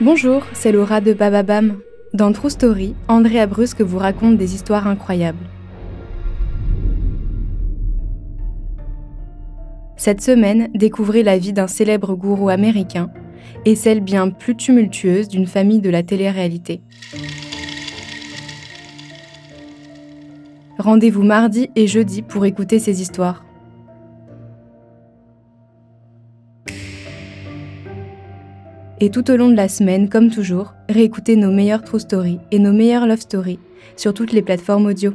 Bonjour, c'est Laura de Bababam. Dans True Story, Andrea Brusque vous raconte des histoires incroyables. Cette semaine, découvrez la vie d'un célèbre gourou américain et celle bien plus tumultueuse d'une famille de la télé-réalité. Rendez-vous mardi et jeudi pour écouter ces histoires. Et tout au long de la semaine, comme toujours, réécoutez nos meilleures true stories et nos meilleures love stories sur toutes les plateformes audio.